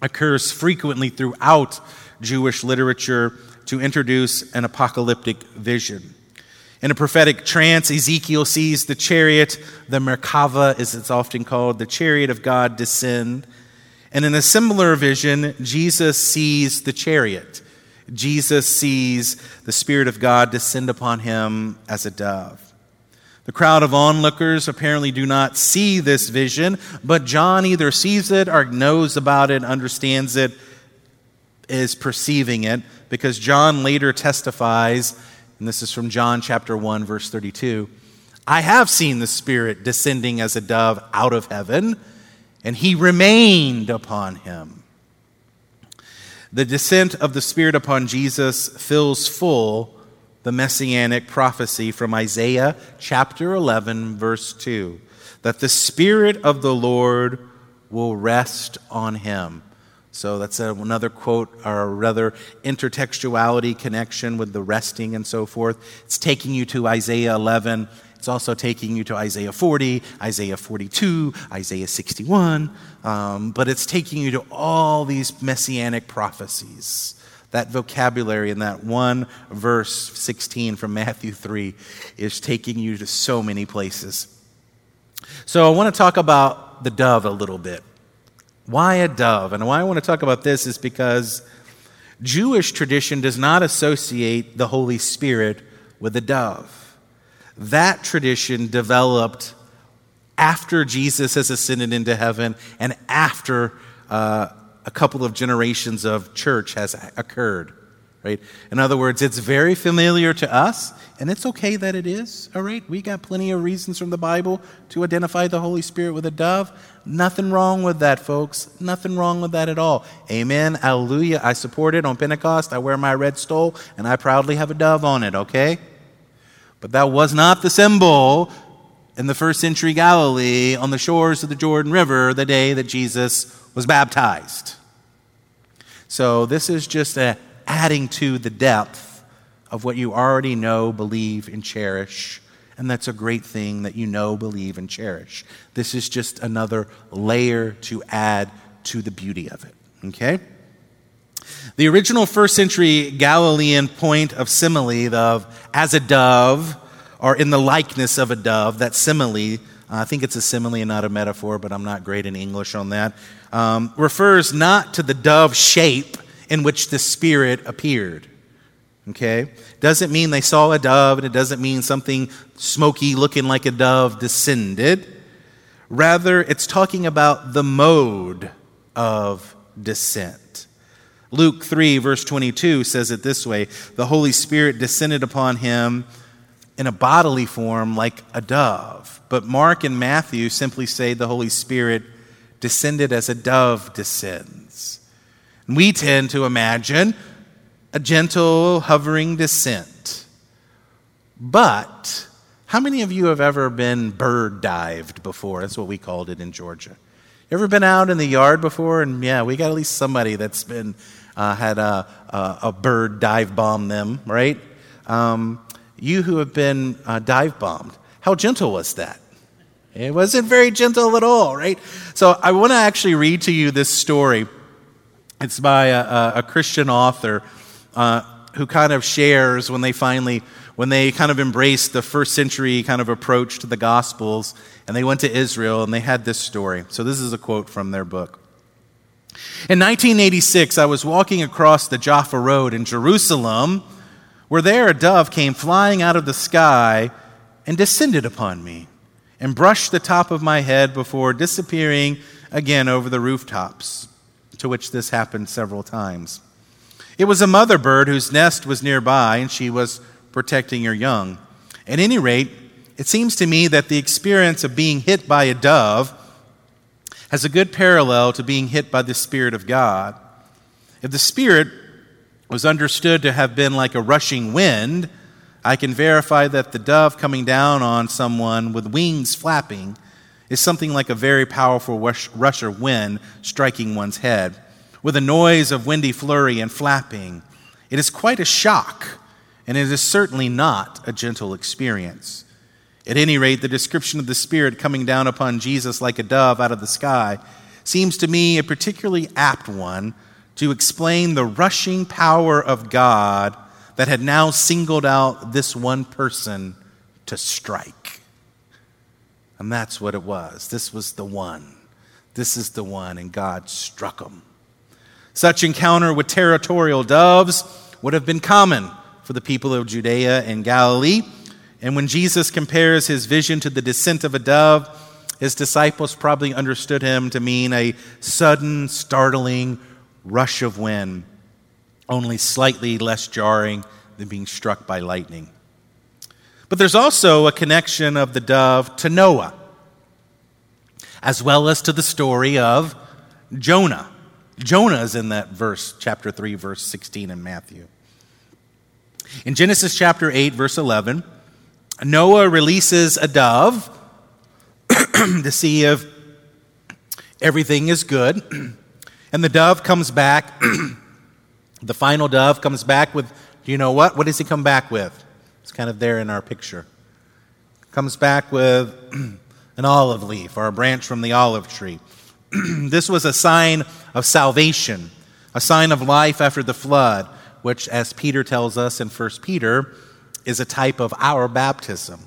occurs frequently throughout Jewish literature to introduce an apocalyptic vision. In a prophetic trance, Ezekiel sees the chariot, the Merkava, as it's often called, the chariot of God descend. And in a similar vision, Jesus sees the chariot. Jesus sees the Spirit of God descend upon him as a dove. The crowd of onlookers apparently do not see this vision, but John either sees it or knows about it, understands it, is perceiving it, because John later testifies, and this is from John chapter 1, verse 32 I have seen the Spirit descending as a dove out of heaven, and he remained upon him. The descent of the Spirit upon Jesus fills full the messianic prophecy from Isaiah chapter 11, verse 2 that the Spirit of the Lord will rest on him. So that's another quote, or rather, intertextuality connection with the resting and so forth. It's taking you to Isaiah 11. It's also taking you to Isaiah 40, Isaiah 42, Isaiah 61. Um, but it's taking you to all these messianic prophecies. That vocabulary in that one verse 16 from Matthew 3 is taking you to so many places. So I want to talk about the dove a little bit. Why a dove? And why I want to talk about this is because Jewish tradition does not associate the Holy Spirit with a dove. That tradition developed after Jesus has ascended into heaven and after uh, a couple of generations of church has occurred right? In other words it's very familiar to us and it's okay that it is all right? We got plenty of reasons from the bible to identify the holy spirit with a dove. Nothing wrong with that folks. Nothing wrong with that at all. Amen. Hallelujah i support it. On pentecost i wear my red stole and i proudly have a dove on it okay? But that was not the symbol in the first century galilee on the shores of the jordan river the day that jesus was baptized. So this is just a adding to the depth of what you already know, believe, and cherish. And that's a great thing that you know, believe, and cherish. This is just another layer to add to the beauty of it. Okay? The original first century Galilean point of simile of as a dove or in the likeness of a dove, that simile uh, I think it's a simile and not a metaphor, but I'm not great in English on that. Um, refers not to the dove shape in which the Spirit appeared. Okay? Doesn't mean they saw a dove, and it doesn't mean something smoky looking like a dove descended. Rather, it's talking about the mode of descent. Luke 3, verse 22 says it this way The Holy Spirit descended upon him in a bodily form like a dove. But Mark and Matthew simply say the Holy Spirit descended as a dove descends. And we tend to imagine a gentle, hovering descent. But how many of you have ever been bird dived before? That's what we called it in Georgia. Ever been out in the yard before? And yeah, we got at least somebody that's been uh, had a, a, a, bird dive bomb them, right? Um, you who have been uh, dive bombed, how gentle was that? It wasn't very gentle at all, right? So I want to actually read to you this story. It's by a, a Christian author uh, who kind of shares when they finally, when they kind of embraced the first century kind of approach to the Gospels, and they went to Israel and they had this story. So this is a quote from their book. In 1986, I was walking across the Jaffa Road in Jerusalem where there a dove came flying out of the sky and descended upon me and brushed the top of my head before disappearing again over the rooftops, to which this happened several times. It was a mother bird whose nest was nearby, and she was protecting her young. At any rate, it seems to me that the experience of being hit by a dove has a good parallel to being hit by the Spirit of God. If the Spirit was understood to have been like a rushing wind, I can verify that the dove coming down on someone with wings flapping is something like a very powerful rush, of wind striking one's head, with a noise of windy flurry and flapping. It is quite a shock, and it is certainly not a gentle experience. At any rate, the description of the Spirit coming down upon Jesus like a dove out of the sky seems to me a particularly apt one to explain the rushing power of God that had now singled out this one person to strike. And that's what it was. This was the one. This is the one, and God struck him. Such encounter with territorial doves would have been common for the people of Judea and Galilee. And when Jesus compares his vision to the descent of a dove, his disciples probably understood him to mean a sudden, startling, rush of wind, only slightly less jarring than being struck by lightning. But there's also a connection of the dove to Noah, as well as to the story of Jonah. Jonah is in that verse, chapter 3, verse 16 in Matthew. In Genesis chapter 8, verse 11, Noah releases a dove to see if everything is good. And the dove comes back. the final dove comes back with, do you know what? What does he come back with? It's kind of there in our picture. comes back with an olive leaf or a branch from the olive tree. this was a sign of salvation, a sign of life after the flood, which, as Peter tells us in 1 Peter, is a type of our baptism.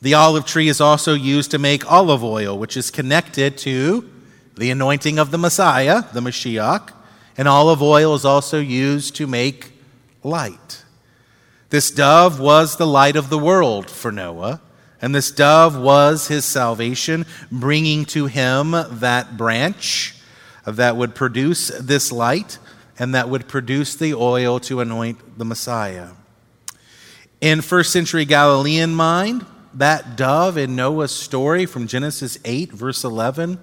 The olive tree is also used to make olive oil, which is connected to the anointing of the Messiah, the Mashiach, and olive oil is also used to make light. This dove was the light of the world for Noah, and this dove was his salvation, bringing to him that branch that would produce this light and that would produce the oil to anoint the Messiah. In first century Galilean mind, that dove in Noah's story from Genesis 8, verse 11,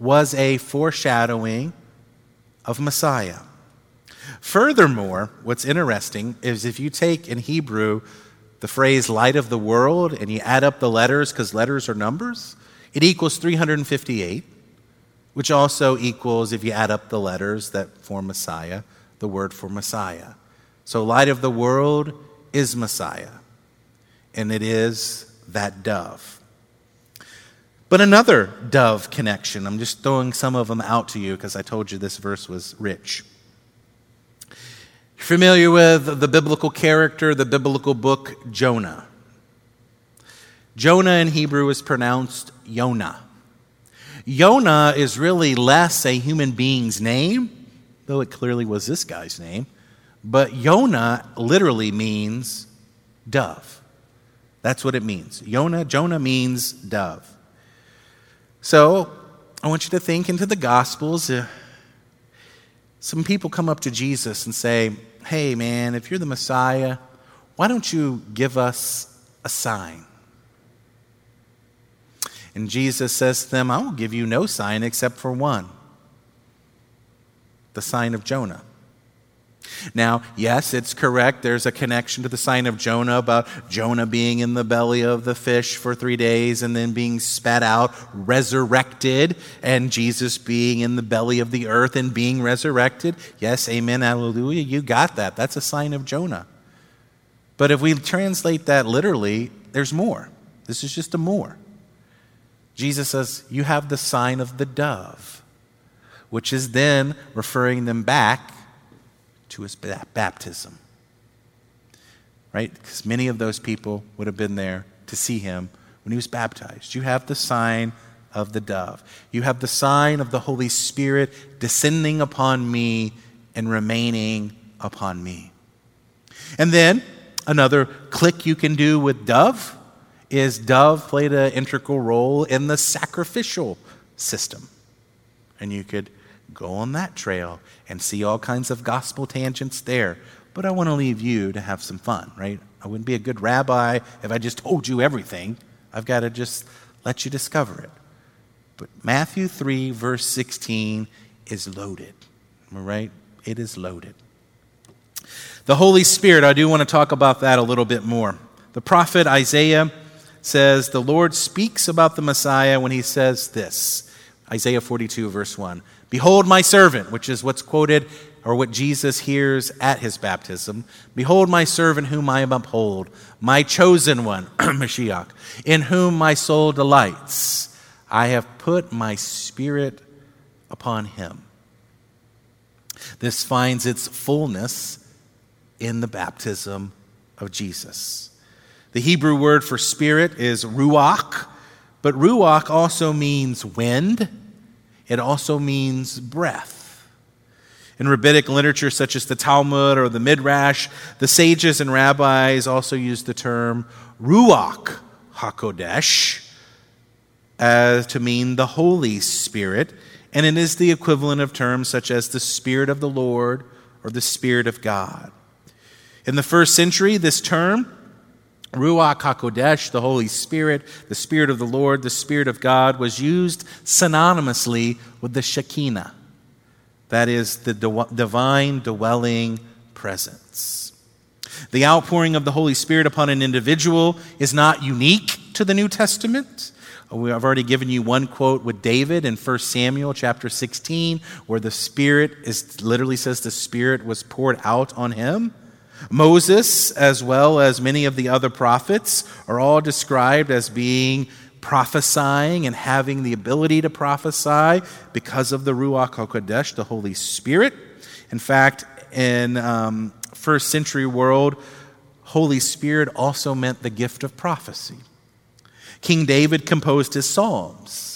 was a foreshadowing of Messiah. Furthermore, what's interesting is if you take in Hebrew the phrase light of the world and you add up the letters, because letters are numbers, it equals 358, which also equals, if you add up the letters that form Messiah, the word for Messiah. So, light of the world is Messiah, and it is that dove. But another dove connection, I'm just throwing some of them out to you because I told you this verse was rich. You're Familiar with the biblical character, the biblical book Jonah? Jonah in Hebrew is pronounced Yonah. Yonah is really less a human being's name, though it clearly was this guy's name. But Yonah literally means dove. That's what it means. Yonah, Jonah means dove. So I want you to think into the Gospels. Uh, some people come up to Jesus and say, hey, man, if you're the Messiah, why don't you give us a sign? And Jesus says to them, I will give you no sign except for one the sign of Jonah. Now, yes, it's correct. There's a connection to the sign of Jonah about Jonah being in the belly of the fish for three days and then being spat out, resurrected, and Jesus being in the belly of the earth and being resurrected. Yes, amen, hallelujah. You got that. That's a sign of Jonah. But if we translate that literally, there's more. This is just a more. Jesus says, You have the sign of the dove, which is then referring them back to his baptism. Right? Because many of those people would have been there to see him when he was baptized. You have the sign of the dove, you have the sign of the Holy Spirit descending upon me and remaining upon me. And then another click you can do with dove is dove played an integral role in the sacrificial system. And you could go on that trail and see all kinds of gospel tangents there. But I want to leave you to have some fun, right? I wouldn't be a good rabbi if I just told you everything. I've got to just let you discover it. But Matthew 3, verse 16 is loaded. Right? It is loaded. The Holy Spirit, I do want to talk about that a little bit more. The prophet Isaiah says, The Lord speaks about the Messiah when he says this Isaiah 42, verse 1. Behold my servant, which is what's quoted or what Jesus hears at his baptism. Behold my servant whom I uphold, my chosen one, Mashiach, in whom my soul delights. I have put my spirit upon him. This finds its fullness in the baptism of Jesus. The Hebrew word for spirit is ruach, but ruach also means wind it also means breath. In rabbinic literature, such as the Talmud or the Midrash, the sages and rabbis also use the term Ruach HaKodesh as to mean the Holy Spirit, and it is the equivalent of terms such as the Spirit of the Lord or the Spirit of God. In the first century, this term Ruach HaKodesh, the Holy Spirit, the Spirit of the Lord, the Spirit of God, was used synonymously with the Shekinah. That is, the divine dwelling presence. The outpouring of the Holy Spirit upon an individual is not unique to the New Testament. I've already given you one quote with David in 1 Samuel chapter 16, where the Spirit is literally says the Spirit was poured out on him. Moses, as well as many of the other prophets, are all described as being prophesying and having the ability to prophesy because of the Ruach HaKodesh, the Holy Spirit. In fact, in um, first century world, Holy Spirit also meant the gift of prophecy. King David composed his Psalms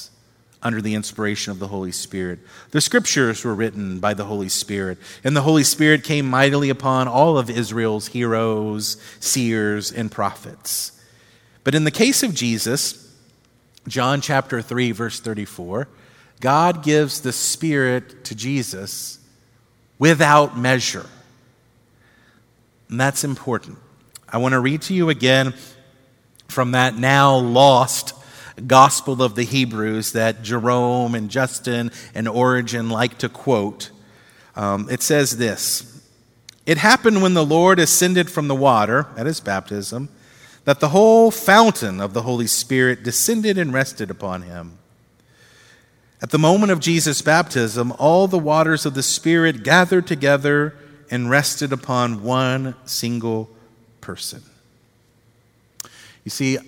under the inspiration of the Holy Spirit. The scriptures were written by the Holy Spirit, and the Holy Spirit came mightily upon all of Israel's heroes, seers, and prophets. But in the case of Jesus, John chapter 3, verse 34, God gives the Spirit to Jesus without measure. And that's important. I want to read to you again from that now lost Gospel of the Hebrews that Jerome and Justin and Origen like to quote. Um, it says this It happened when the Lord ascended from the water at his baptism that the whole fountain of the Holy Spirit descended and rested upon him. At the moment of Jesus' baptism, all the waters of the Spirit gathered together and rested upon one single person. You see,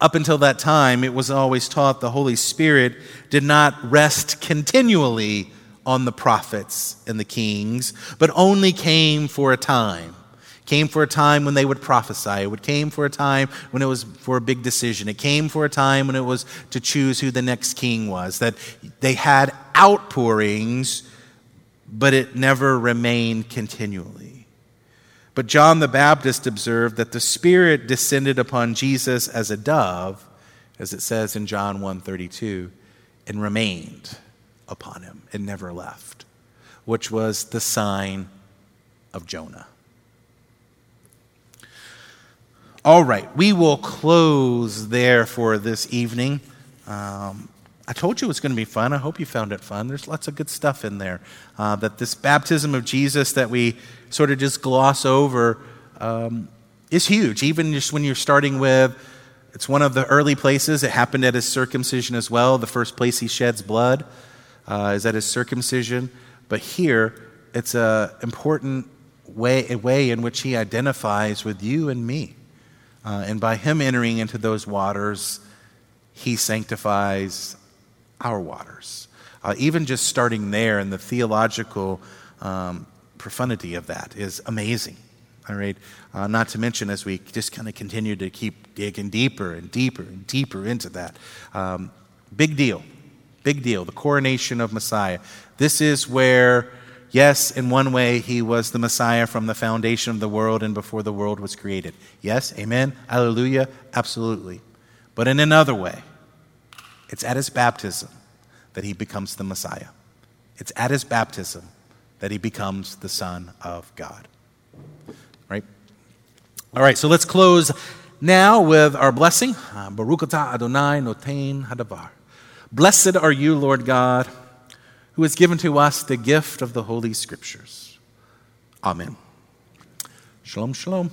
up until that time, it was always taught the Holy Spirit did not rest continually on the prophets and the kings, but only came for a time came for a time when they would prophesy. It came for a time when it was for a big decision. It came for a time when it was to choose who the next king was. That they had outpourings, but it never remained continually. But John the Baptist observed that the Spirit descended upon Jesus as a dove, as it says in John 1:32, and remained upon him and never left, which was the sign of Jonah. All right, we will close there for this evening. Um, I told you it was going to be fun. I hope you found it fun. There's lots of good stuff in there. Uh, that this baptism of Jesus that we sort of just gloss over um, is huge. Even just when you're starting with, it's one of the early places. It happened at his circumcision as well. The first place he sheds blood uh, is at his circumcision. But here, it's an important way, a way in which he identifies with you and me. Uh, and by him entering into those waters, he sanctifies our waters. Uh, even just starting there and the theological um, profundity of that is amazing. All right. Uh, not to mention, as we just kind of continue to keep digging deeper and deeper and deeper into that. Um, big deal. Big deal. The coronation of Messiah. This is where Yes, in one way, he was the Messiah from the foundation of the world and before the world was created. Yes, amen, hallelujah, absolutely. But in another way, it's at his baptism that he becomes the Messiah. It's at his baptism that he becomes the Son of God. Right? All right, so let's close now with our blessing. Uh, Baruch atah Adonai notein hadavar. Blessed are you, Lord God who has given to us the gift of the Holy Scriptures. Amen. Shalom, shalom.